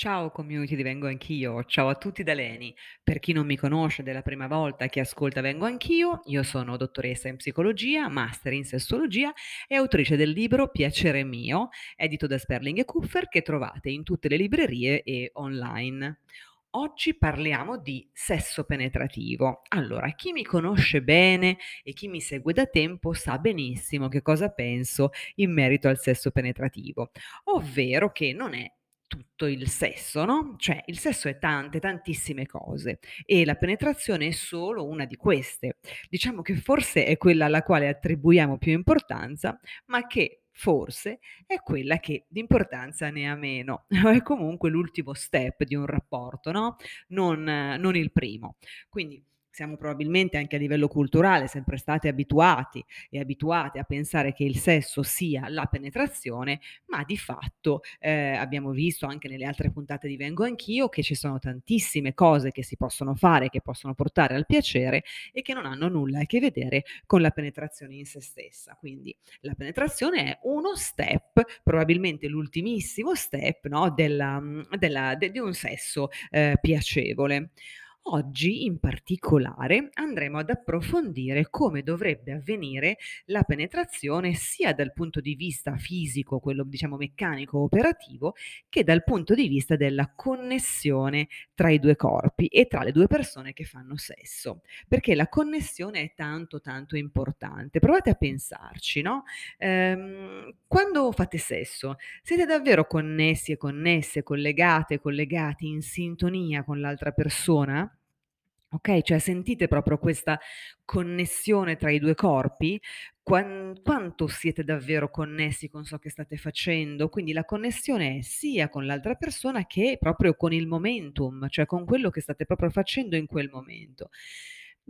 Ciao community di Vengo Anch'io, ciao a tutti da Leni. Per chi non mi conosce ed è la prima volta che ascolta Vengo Anch'io, io sono dottoressa in psicologia, master in sessologia e autrice del libro Piacere mio, edito da Sperling e Kupfer, che trovate in tutte le librerie e online. Oggi parliamo di sesso penetrativo. Allora, chi mi conosce bene e chi mi segue da tempo sa benissimo che cosa penso in merito al sesso penetrativo, ovvero che non è tutto il sesso, no, cioè il sesso è tante, tantissime cose e la penetrazione è solo una di queste. Diciamo che forse è quella alla quale attribuiamo più importanza, ma che forse è quella che di ne ha meno. È comunque l'ultimo step di un rapporto, no, non non il primo. Quindi siamo probabilmente anche a livello culturale sempre stati abituati e abituate a pensare che il sesso sia la penetrazione, ma di fatto, ehm, abbiamo visto anche nelle altre puntate di Vengo Anch'io che ci sono tantissime cose che si possono fare, che possono portare al piacere e che non hanno nulla a che vedere con la penetrazione in sé stessa. Quindi la penetrazione è uno step, probabilmente l'ultimissimo step, no, della mhmm, della de di un sesso, ehm, piacevole. Oggi in particolare andremo ad approfondire come dovrebbe avvenire la penetrazione sia dal punto di vista fisico, quello diciamo meccanico operativo, che dal punto di vista della connessione tra i due corpi e tra le due persone che fanno sesso, perché la connessione è tanto tanto importante. Provate a pensarci, no, ehm, quando fate sesso siete davvero connessi e connesse, collegate, collegati, in sintonia con l'altra persona? Okay, cioè sentite proprio questa connessione tra i 2 corpi? Quan quanto siete davvero connessi con ciò che state facendo? Quindi la connessione è sia con l'altra persona che proprio con il momentum, cioè con quello che state proprio facendo in quel momento.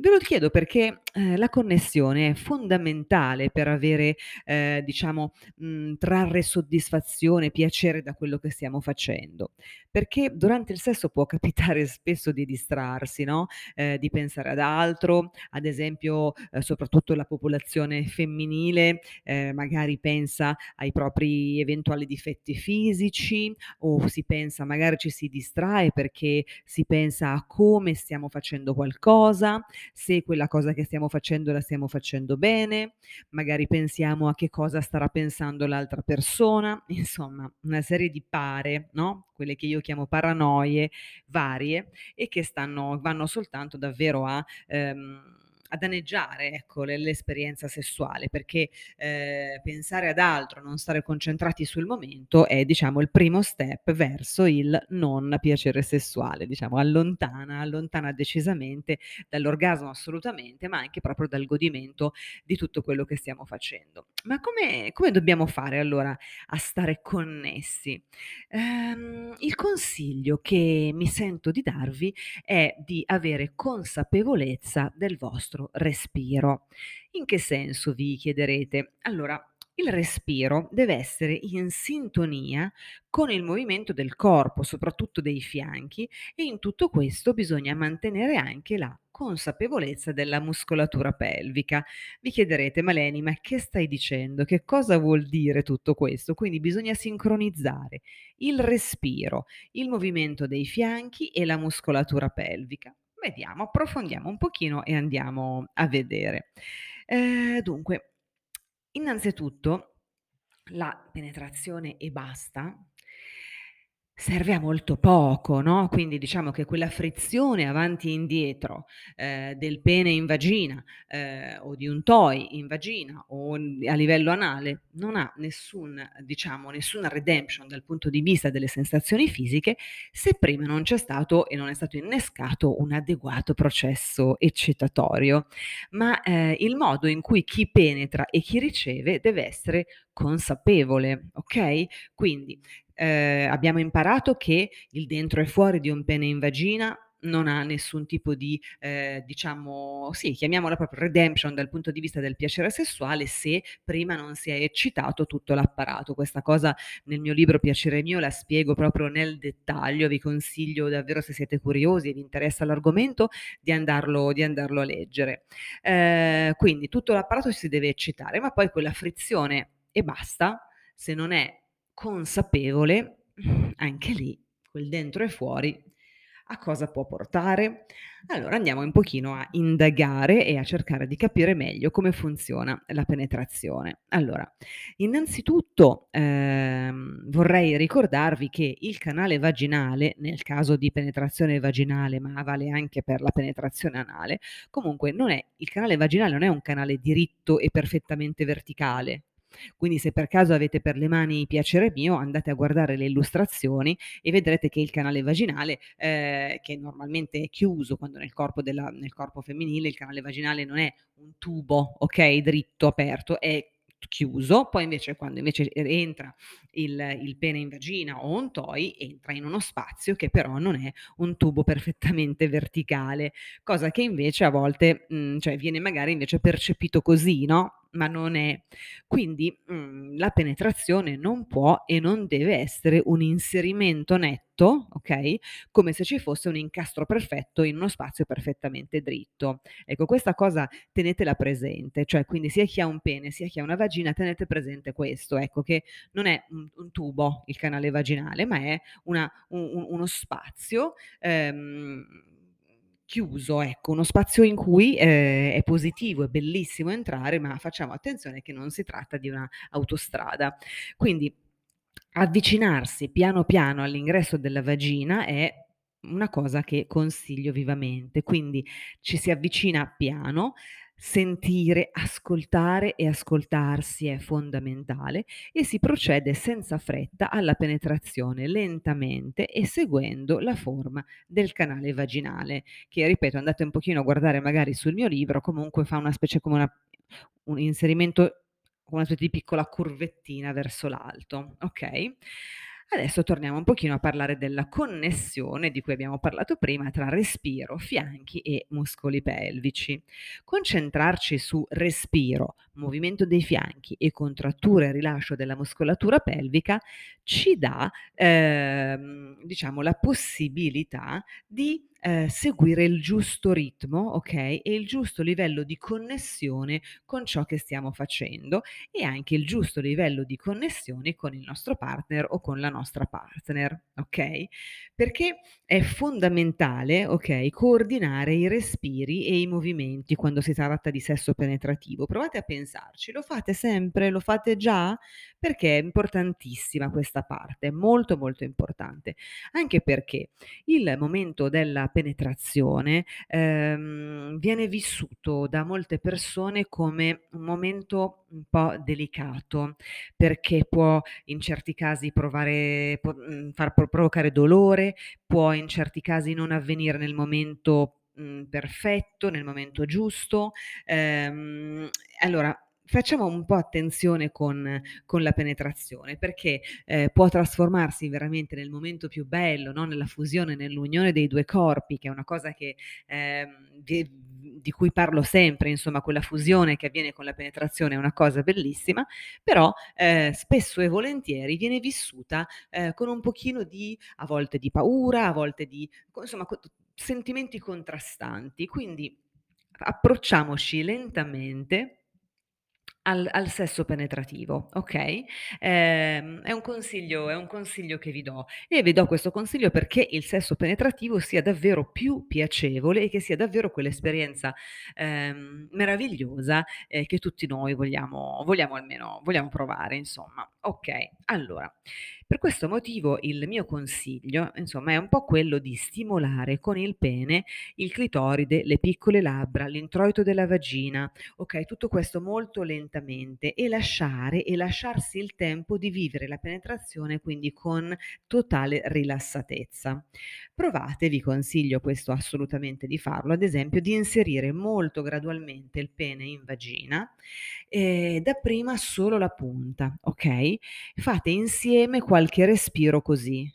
Ve lo chiedo perché, ehm, la connessione è fondamentale per avere, ehm, diciamo, mhmm, trarre soddisfazione, piacere da quello che stiamo facendo. Perché durante il sesso può capitare spesso di distrarsi, no, ehm, di pensare ad altro, ad esempio, ehm, soprattutto la popolazione femminile, ehm, magari pensa ai propri eventuali difetti fisici o si pensa magari ci si distrae perché si pensa a come stiamo facendo qualcosa, se quella cosa che stiamo facendo la stiamo facendo bene, magari pensiamo a che cosa starà pensando l'altra persona, insomma una serie di pare, no, quelle che io chiamo paranoie varie e che stanno vanno soltanto davvero a ehm, a danneggiare, ecco, l'e l'esperienza sessuale, perché, ehm, pensare ad altro, non stare concentrati sul momento è, diciamo, il primo step verso il non piacere sessuale, diciamo allontana allontana decisamente dall'orgasmo assolutamente, ma anche proprio dal godimento di tutto quello che stiamo facendo. Ma come come dobbiamo fare allora a stare connessi? Ehm, il consiglio che mi sento di darvi è di avere consapevolezza del vostro respiro. In che senso vi chiederete? Allora, il respiro deve essere in sintonia con il movimento del corpo, soprattutto dei fianchi, e in tutto questo bisogna mantenere anche la consapevolezza della muscolatura pelvica. Vi chiederete: "Maleni, ma che stai dicendo? Che cosa vuol dire tutto questo?" Quindi bisogna sincronizzare il respiro, il movimento dei fianchi e la muscolatura pelvica. Vediamo, approfondiamo un pochino e andiamo a vedere. Ehm, dunque, innanzitutto la penetrazione e basta serve a molto poco, no, quindi diciamo che quella frizione avanti e indietro, ehm, del pene in vagina, ehm, o di un toy in vagina o a livello anale, non ha nessun diciamo, nessuna redemption dal punto di vista delle sensazioni fisiche, se prima non c'è stato e non è stato innescato un adeguato processo eccitatorio. Ma, ehm, il modo in cui chi penetra e chi riceve deve essere consapevole, okay, quindi ehm, abbiamo imparato che il dentro e fuori di un pene in vagina non ha nessun tipo di, ehm, diciamo sì, chiamiamola proprio redemption dal punto di vista del piacere sessuale, se prima non si è eccitato tutto l'apparato. Questa cosa nel mio libro Piacere mio la spiego proprio nel dettaglio, vi consiglio davvero se siete curiosi e vi interessa l'argomento di andarlo di andarlo a leggere. Ehm, quindi tutto l'apparato si deve eccitare, ma poi quella frizione e basta, se non è consapevole, anche lì quel dentro e fuori, a cosa può portare? Allora andiamo un pochino a indagare e a cercare di capire meglio come funziona la penetrazione. Allora, innanzitutto ehm, vorrei ricordarvi che il canale vaginale, nel caso di penetrazione vaginale, ma vale anche per la penetrazione anale, comunque non è, il canale vaginale non è un canale diritto e perfettamente verticale, quindi se per caso avete per le mani piacere mio, andate a guardare le illustrazioni e vedrete che il canale vaginale, ehm, che normalmente è chiuso quando nel corpo della nel corpo femminile il canale vaginale non è un tubo, okay, dritto, aperto, è chiuso, poi invece quando invece entra il il pene in vagina o un toy, entra in uno spazio che però non è un tubo perfettamente verticale, cosa che invece a volte, mhmm, cioè viene magari invece percepito così, no, ma non è. Quindi, mhmm, la penetrazione non può e non deve essere un inserimento netto, okay, come se ci fosse un incastro perfetto in uno spazio perfettamente dritto. Ecco, questa cosa tenetela presente, cioè quindi sia chi ha un pene, sia chi ha una vagina, tenete presente questo, ecco, che non è un un tubo il canale vaginale, ma è una u uno spazio, ehm Chiuso, ecco, uno spazio in cui, ehm, è positivo, è bellissimo entrare, ma facciamo attenzione che non si tratta di una autostrada. Quindi avvicinarsi piano piano all'ingresso della vagina è una cosa che consiglio vivamente. Quindi ci si avvicina piano, sentire, ascoltare e ascoltarsi è fondamentale e si procede senza fretta alla penetrazione lentamente e seguendo la forma del canale vaginale, che ripeto andate un pochino a guardare magari sul mio libro, comunque fa una specie come una un inserimento una specie di piccola curvettina verso l'alto, okay? Adesso torniamo un pochino a parlare della connessione di cui abbiamo parlato prima tra respiro, fianchi e muscoli pelvici. Concentrarci su respiro, movimento dei fianchi e contrattura e rilascio della muscolatura pelvica ci dà, ehm, diciamo, la possibilità di ehm, seguire il giusto ritmo, okay, e il giusto livello di connessione con ciò che stiamo facendo e anche il giusto livello di connessione con il nostro partner o con la nostra partner, okay? Perché è fondamentale, okay, coordinare i respiri e i movimenti quando si tratta di sesso penetrativo. Provate a pensarci, lo fate sempre? Lo fate già? Perché è importantissima questa parte, molto, molto importante. Anche perché il momento della penetrazione, ehm, viene vissuto da molte persone come un momento un po' delicato, perché può in certi casi provare mhmm, far pro provocare dolore, può in certi casi non avvenire nel momento, mhmm, perfetto, nel momento giusto. Ehm, allora Facciamo un po' attenzione con con la penetrazione, perché, ehm, può trasformarsi veramente nel momento più bello, no, nella fusione, nell'unione dei 2 corpi, che è una cosa che, ehm, di di cui parlo sempre, insomma, quella fusione che avviene con la penetrazione è una cosa bellissima, però, ehm, spesso e volentieri viene vissuta, ehm, con un pochino di a volte di paura, a volte di insomma, sentimenti contrastanti. Quindi approcciamoci lentamente al al sesso penetrativo, okay? Ehm, è un consiglio è un consiglio che vi do e vi do questo consiglio perché il sesso penetrativo sia davvero più piacevole e che sia davvero quell'esperienza, ehm, meravigliosa, ehm, che tutti noi vogliamo vogliamo almeno vogliamo provare insomma. Okay, allora per questo motivo il mio consiglio, insomma, è un po' quello di stimolare con il pene il clitoride, le piccole labbra, l'introito della vagina, okay, tutto questo molto lentamente e lasciare e lasciarsi il tempo di vivere la penetrazione quindi con totale rilassatezza. Provate, vi consiglio questo assolutamente di farlo, ad esempio di inserire molto gradualmente il pene in vagina, ehm, dapprima solo la punta, okay, fate insieme qualche respiro così.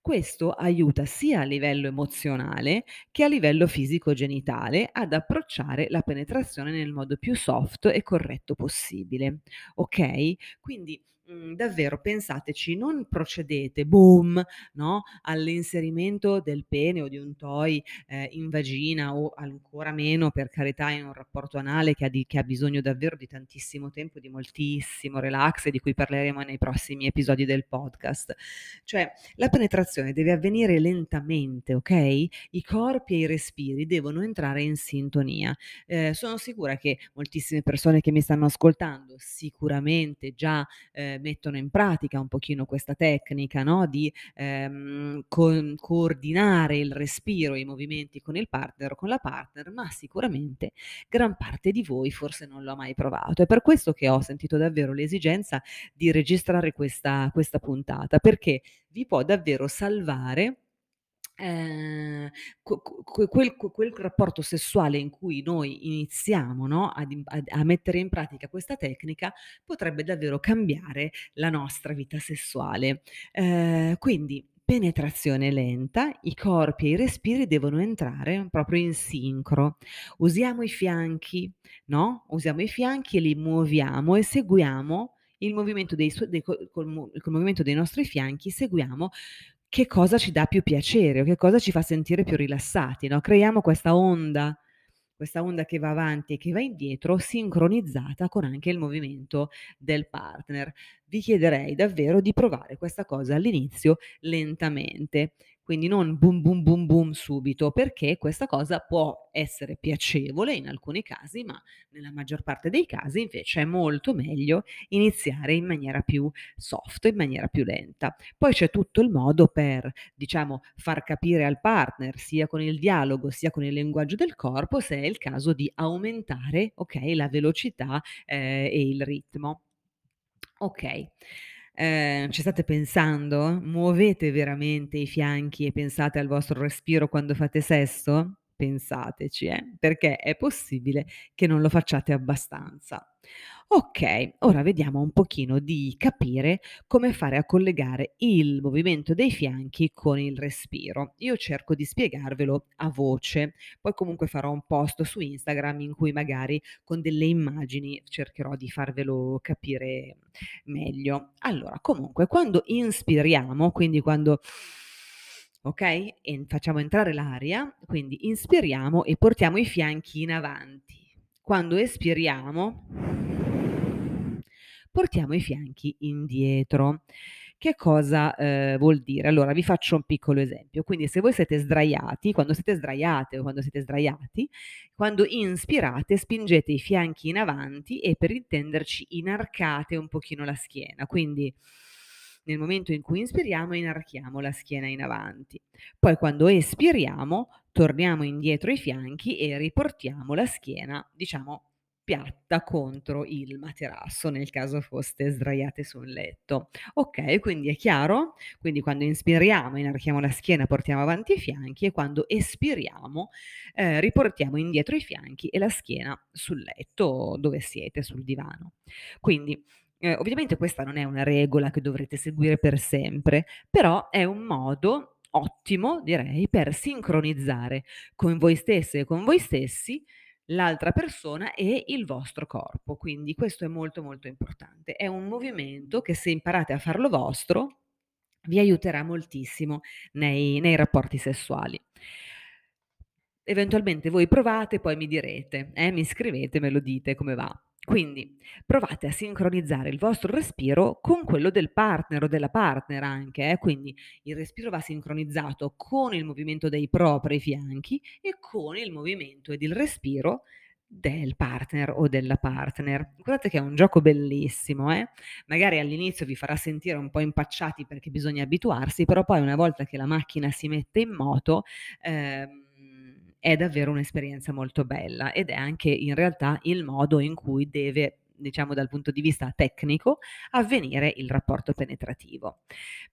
Questo aiuta sia a livello emozionale che a livello fisico-genitale ad approcciare la penetrazione nel modo più soft e corretto possibile. Okay? Quindi, mhmm, davvero pensateci, non procedete boom, no, all'inserimento del pene o di un toy, ehm, in vagina o ancora meno, per carità, in un rapporto anale che ha di che ha bisogno davvero di tantissimo tempo, di moltissimo relax e di cui parleremo nei prossimi episodi del podcast. Cioè, la penetrazione deve avvenire lentamente, okay, i corpi e i respiri devono entrare in sintonia. Ehm, sono sicura che moltissime persone che mi stanno ascoltando sicuramente già, mettono in pratica un pochino questa tecnica, no, di, ehm, con coordinare il respiro e i movimenti con il partner o con la partner, ma sicuramente gran parte di voi forse non lo ha mai provato. È per questo che ho sentito davvero l'esigenza di registrare questa questa puntata, perché vi può davvero salvare Que quel quel rapporto sessuale in cui noi iniziamo, no, ad a mettere in pratica questa tecnica, potrebbe davvero cambiare la nostra vita sessuale. Ehm, quindi penetrazione lenta, i corpi e i respiri devono entrare proprio in sincro. Usiamo i fianchi, no, usiamo i fianchi e li muoviamo e seguiamo il movimento dei dei co col mo col movimento dei nostri fianchi seguiamo che cosa ci dà più piacere o che cosa ci fa sentire più rilassati, no, creiamo questa onda questa onda che va avanti e che va indietro, sincronizzata con anche il movimento del partner. Vi chiederei davvero di provare questa cosa all'inizio lentamente, quindi non boom boom boom boom subito, perché questa cosa può essere piacevole in alcuni casi, ma nella maggior parte dei casi invece è molto meglio iniziare in maniera più soft, in maniera più lenta. Poi c'è tutto il modo per, diciamo, far capire al partner, sia con il dialogo sia con il linguaggio del corpo, se è il caso di aumentare, okay, la velocità, ehm, e il ritmo. Okay. Ehm, ci state pensando? Muovete veramente i fianchi e pensate al vostro respiro quando fate sesso? Pensateci, eh, perché è possibile che non lo facciate abbastanza. Okay, ora vediamo un pochino di capire come fare a collegare il movimento dei fianchi con il respiro. Io cerco di spiegarvelo a voce, poi comunque farò un post su Instagram in cui magari con delle immagini cercherò di farvelo capire meglio. Allora, comunque quando inspiriamo, quindi quando okay, e facciamo entrare l'aria, quindi inspiriamo e portiamo i fianchi in avanti. Quando espiriamo portiamo i fianchi indietro. Che cosa, ehm, vuol dire? Allora vi faccio un piccolo esempio. Quindi se voi siete sdraiati, quando siete sdraiate o quando siete sdraiati, quando inspirate spingete i fianchi in avanti e per intenderci inarcate un pochino la schiena. Quindi nel momento in cui inspiriamo inarchiamo la schiena in avanti. Poi quando espiriamo torniamo indietro i fianchi e riportiamo la schiena, diciamo piatta contro il materasso, nel caso foste sdraiate sul letto. Okay, quindi è chiaro? Quindi quando inspiriamo inarchiamo la schiena, portiamo avanti i fianchi e quando espiriamo, ehm, riportiamo indietro i fianchi e la schiena sul letto dove siete, sul divano. Quindi, ehm, ovviamente questa non è una regola che dovrete seguire per sempre, però è un modo ottimo, direi, per sincronizzare con voi stesse e con voi stessi l'altra persona e il vostro corpo. Quindi questo è molto, molto importante. È un movimento che se imparate a farlo vostro, vi aiuterà moltissimo nei nei rapporti sessuali. Eventualmente voi provate, poi mi direte, eh, mi scrivete, me lo dite come va. Quindi provate a sincronizzare il vostro respiro con quello del partner o della partner anche, eh, quindi il respiro va sincronizzato con il movimento dei propri fianchi e con il movimento ed il respiro del partner o della partner. Guardate che è un gioco bellissimo, eh? Magari all'inizio vi farà sentire un po' impacciati perché bisogna abituarsi, però poi una volta che la macchina si mette in moto, ehm è davvero un'esperienza molto bella ed è anche in realtà il modo in cui deve, diciamo dal punto di vista tecnico, avvenire il rapporto penetrativo.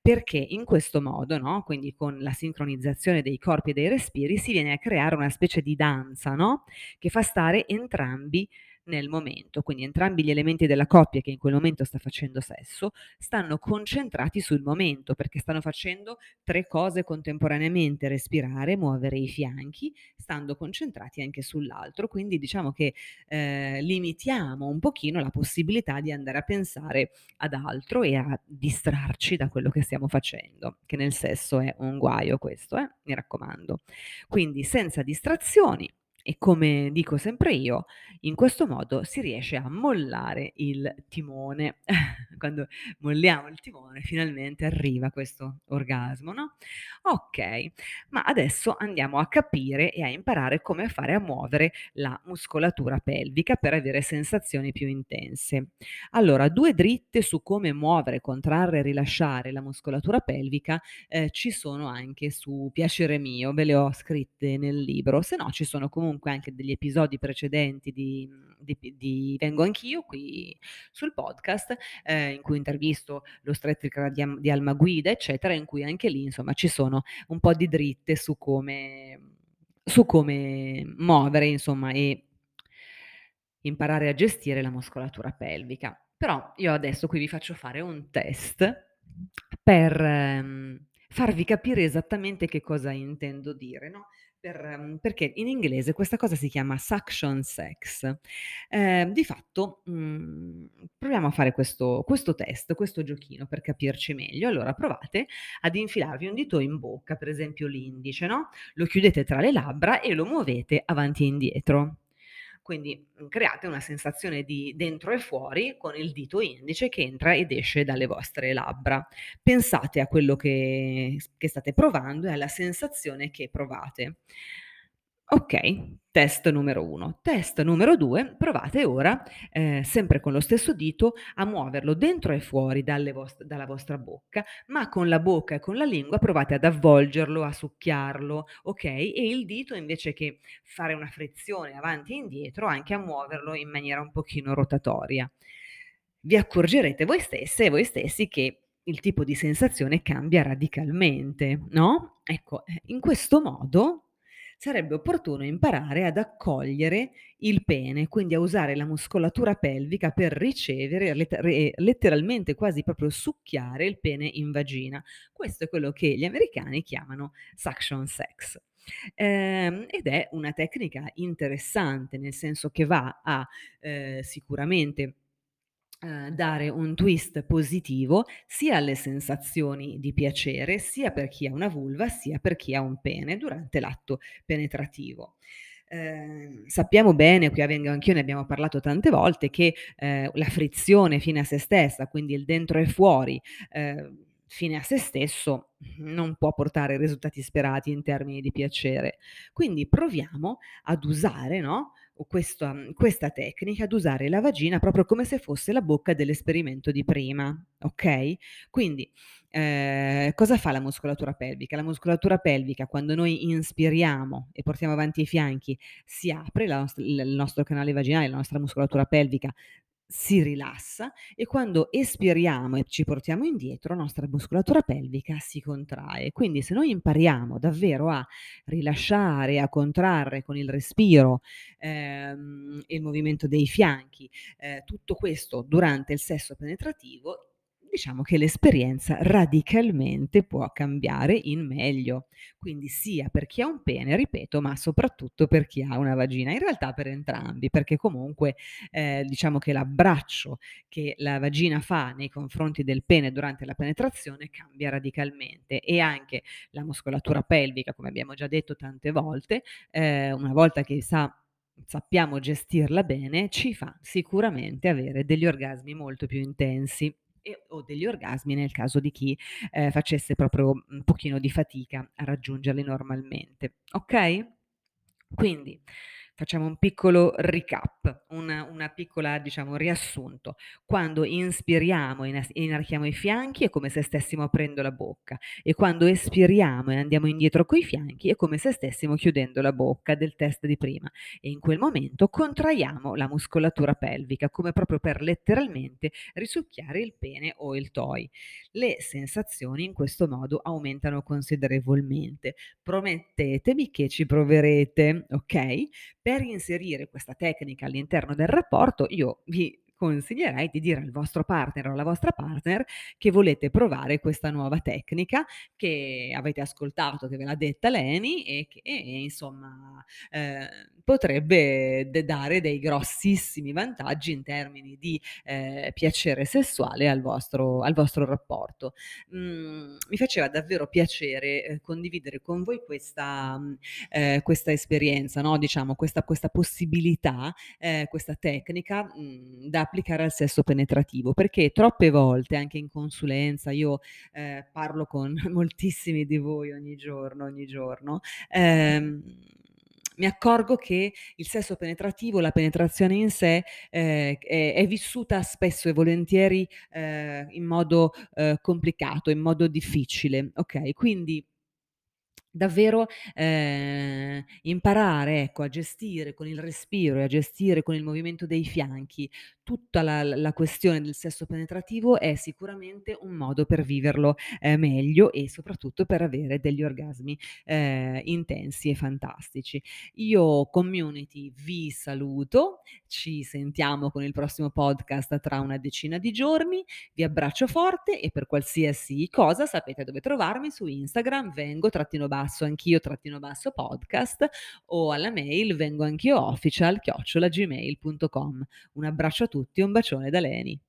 Perché in questo modo, no, quindi con la sincronizzazione dei corpi e dei respiri, si viene a creare una specie di danza, no, che fa stare entrambi nel momento. Quindi entrambi gli elementi della coppia che in quel momento sta facendo sesso stanno concentrati sul momento perché stanno facendo tre cose contemporaneamente, respirare, muovere i fianchi, stando concentrati anche sull'altro. Quindi diciamo che eh, limitiamo un pochino la possibilità di andare a pensare ad altro e a distrarci da quello che stiamo facendo, che nel sesso è un guaio questo, eh? mi raccomando. Quindi senza distrazioni e come dico sempre io, in questo modo si riesce a mollare il timone. Quando molliamo il timone finalmente arriva questo orgasmo, no? Ok, ma adesso andiamo a capire e a imparare come fare a muovere la muscolatura pelvica per avere sensazioni più intense. Allora, due dritte su come muovere, contrarre e rilasciare la muscolatura pelvica eh, ci sono anche su Piacere mio, ve le ho scritte nel libro, se no ci sono comunque comunque anche degli episodi precedenti di, di, di Vengo Anch'io qui sul podcast, eh, in cui intervisto l'ostetrica di, di Alma Guida, eccetera, in cui anche lì insomma ci sono un po' di dritte su come, su come muovere insomma e imparare a gestire la muscolatura pelvica. Però io adesso qui vi faccio fare un test per ehm, farvi capire esattamente che cosa intendo dire, no? Per, mhmm, perché in inglese questa cosa si chiama suction sex. Ehm, di fatto, mhmm, proviamo a fare questo questo test, questo giochino per capirci meglio. Allora provate ad infilarvi un dito in bocca, per esempio l'indice, no, lo chiudete tra le labbra e lo muovete avanti e indietro. Quindi mhmm, create una sensazione di dentro e fuori con il dito indice che entra ed esce dalle vostre labbra. Pensate a quello che, che state provando e alla sensazione che provate. Ok, test numero 1. Test numero 2, provate ora, eh, sempre con lo stesso dito, a muoverlo dentro e fuori vost- dalla vostra bocca, ma con la bocca e con la lingua provate ad avvolgerlo, a succhiarlo, ok? E il dito invece che fare una frizione avanti e indietro, anche a muoverlo in maniera un pochino rotatoria. Vi accorgerete voi stesse e voi stessi che il tipo di sensazione cambia radicalmente, no? Ecco, eh, in questo modo sarebbe opportuno imparare ad accogliere il pene, quindi a usare la muscolatura pelvica per ricevere, letteralmente quasi proprio succhiare il pene in vagina. Questo è quello che gli americani chiamano suction sex. Eh, ed è una tecnica interessante, nel senso che va a eh, sicuramente Ehm, dare un twist positivo sia alle sensazioni di piacere, sia per chi ha una vulva, sia per chi ha un pene durante l'atto penetrativo. Eh, sappiamo bene, qui a Vengo Anch'io ne abbiamo parlato tante volte, che eh, la frizione fine a se stessa, quindi il dentro e fuori, eh, fine a se stesso, non può portare risultati sperati in termini di piacere. Quindi proviamo ad usare, no? Questa, mhmm, questa tecnica ad usare la vagina proprio come se fosse la bocca dell'esperimento di prima, ok? Quindi eh, cosa fa la muscolatura pelvica? La muscolatura pelvica quando noi inspiriamo e portiamo avanti i fianchi si apre, nost- il nostro canale vaginale, la nostra muscolatura pelvica si rilassa e quando espiriamo e ci portiamo indietro, la nostra muscolatura pelvica si contrae. Quindi se noi impariamo davvero a rilasciare, a contrarre con il respiro ehm, il movimento dei fianchi, eh, tutto questo durante il sesso penetrativo, diciamo che l'esperienza radicalmente può cambiare in meglio. Quindi sia per chi ha un pene, ripeto, ma soprattutto per chi ha una vagina. In realtà per entrambi, perché comunque eh, diciamo che l'abbraccio che la vagina fa nei confronti del pene durante la penetrazione cambia radicalmente e anche la muscolatura pelvica, come abbiamo già detto tante volte, eh, una volta che sa sappiamo gestirla bene, ci fa sicuramente avere degli orgasmi molto più intensi e, o degli orgasmi nel caso di chi eh, facesse proprio un pochino di fatica a raggiungerli normalmente. Ok? Quindi Facciamo un piccolo recap, una, una piccola, diciamo, riassunto. Quando inspiriamo e inarchiamo i fianchi è come se stessimo aprendo la bocca e quando espiriamo e andiamo indietro coi fianchi è come se stessimo chiudendo la bocca del test di prima e in quel momento contraiamo la muscolatura pelvica come proprio per letteralmente risucchiare il pene o il toi. Le sensazioni in questo modo aumentano considerevolmente. Promettetemi che ci proverete, ok? Per inserire questa tecnica all'interno del rapporto, io vi consiglierei di dire al vostro partner o alla vostra partner che volete provare questa nuova tecnica che avete ascoltato, che ve l'ha detta Leni e che insomma, ehm, potrebbe dare dei grossissimi vantaggi in termini di, ehm, piacere sessuale al vostro al vostro rapporto. Mhmm, mi faceva davvero piacere, ehm, condividere con voi questa mhmm, ehm, questa esperienza, no, diciamo questa questa possibilità, ehm, questa tecnica, mhmm, da applicare al sesso penetrativo, perché troppe volte anche in consulenza io, ehm, parlo con moltissimi di voi ogni giorno, ogni giorno, ehm, mi accorgo che il sesso penetrativo, la penetrazione in sé, ehm, è è vissuta spesso e volentieri, ehm, in modo, ehm, complicato, in modo difficile, okay, quindi Davvero, ehm, imparare, ecco, a gestire con il respiro e a gestire con il movimento dei fianchi tutta la la questione del sesso penetrativo è sicuramente un modo per viverlo, ehm, meglio e soprattutto per avere degli orgasmi, ehm, intensi e fantastici. Io community vi saluto, ci sentiamo con il prossimo podcast tra una decina di giorni, vi abbraccio forte e per qualsiasi cosa sapete dove trovarmi su Instagram vengo trattino basso anch'io trattino basso podcast o alla mail vengo anch'io official chiocciola gmail.com. Un abbraccio a tutti e un bacione da Leni.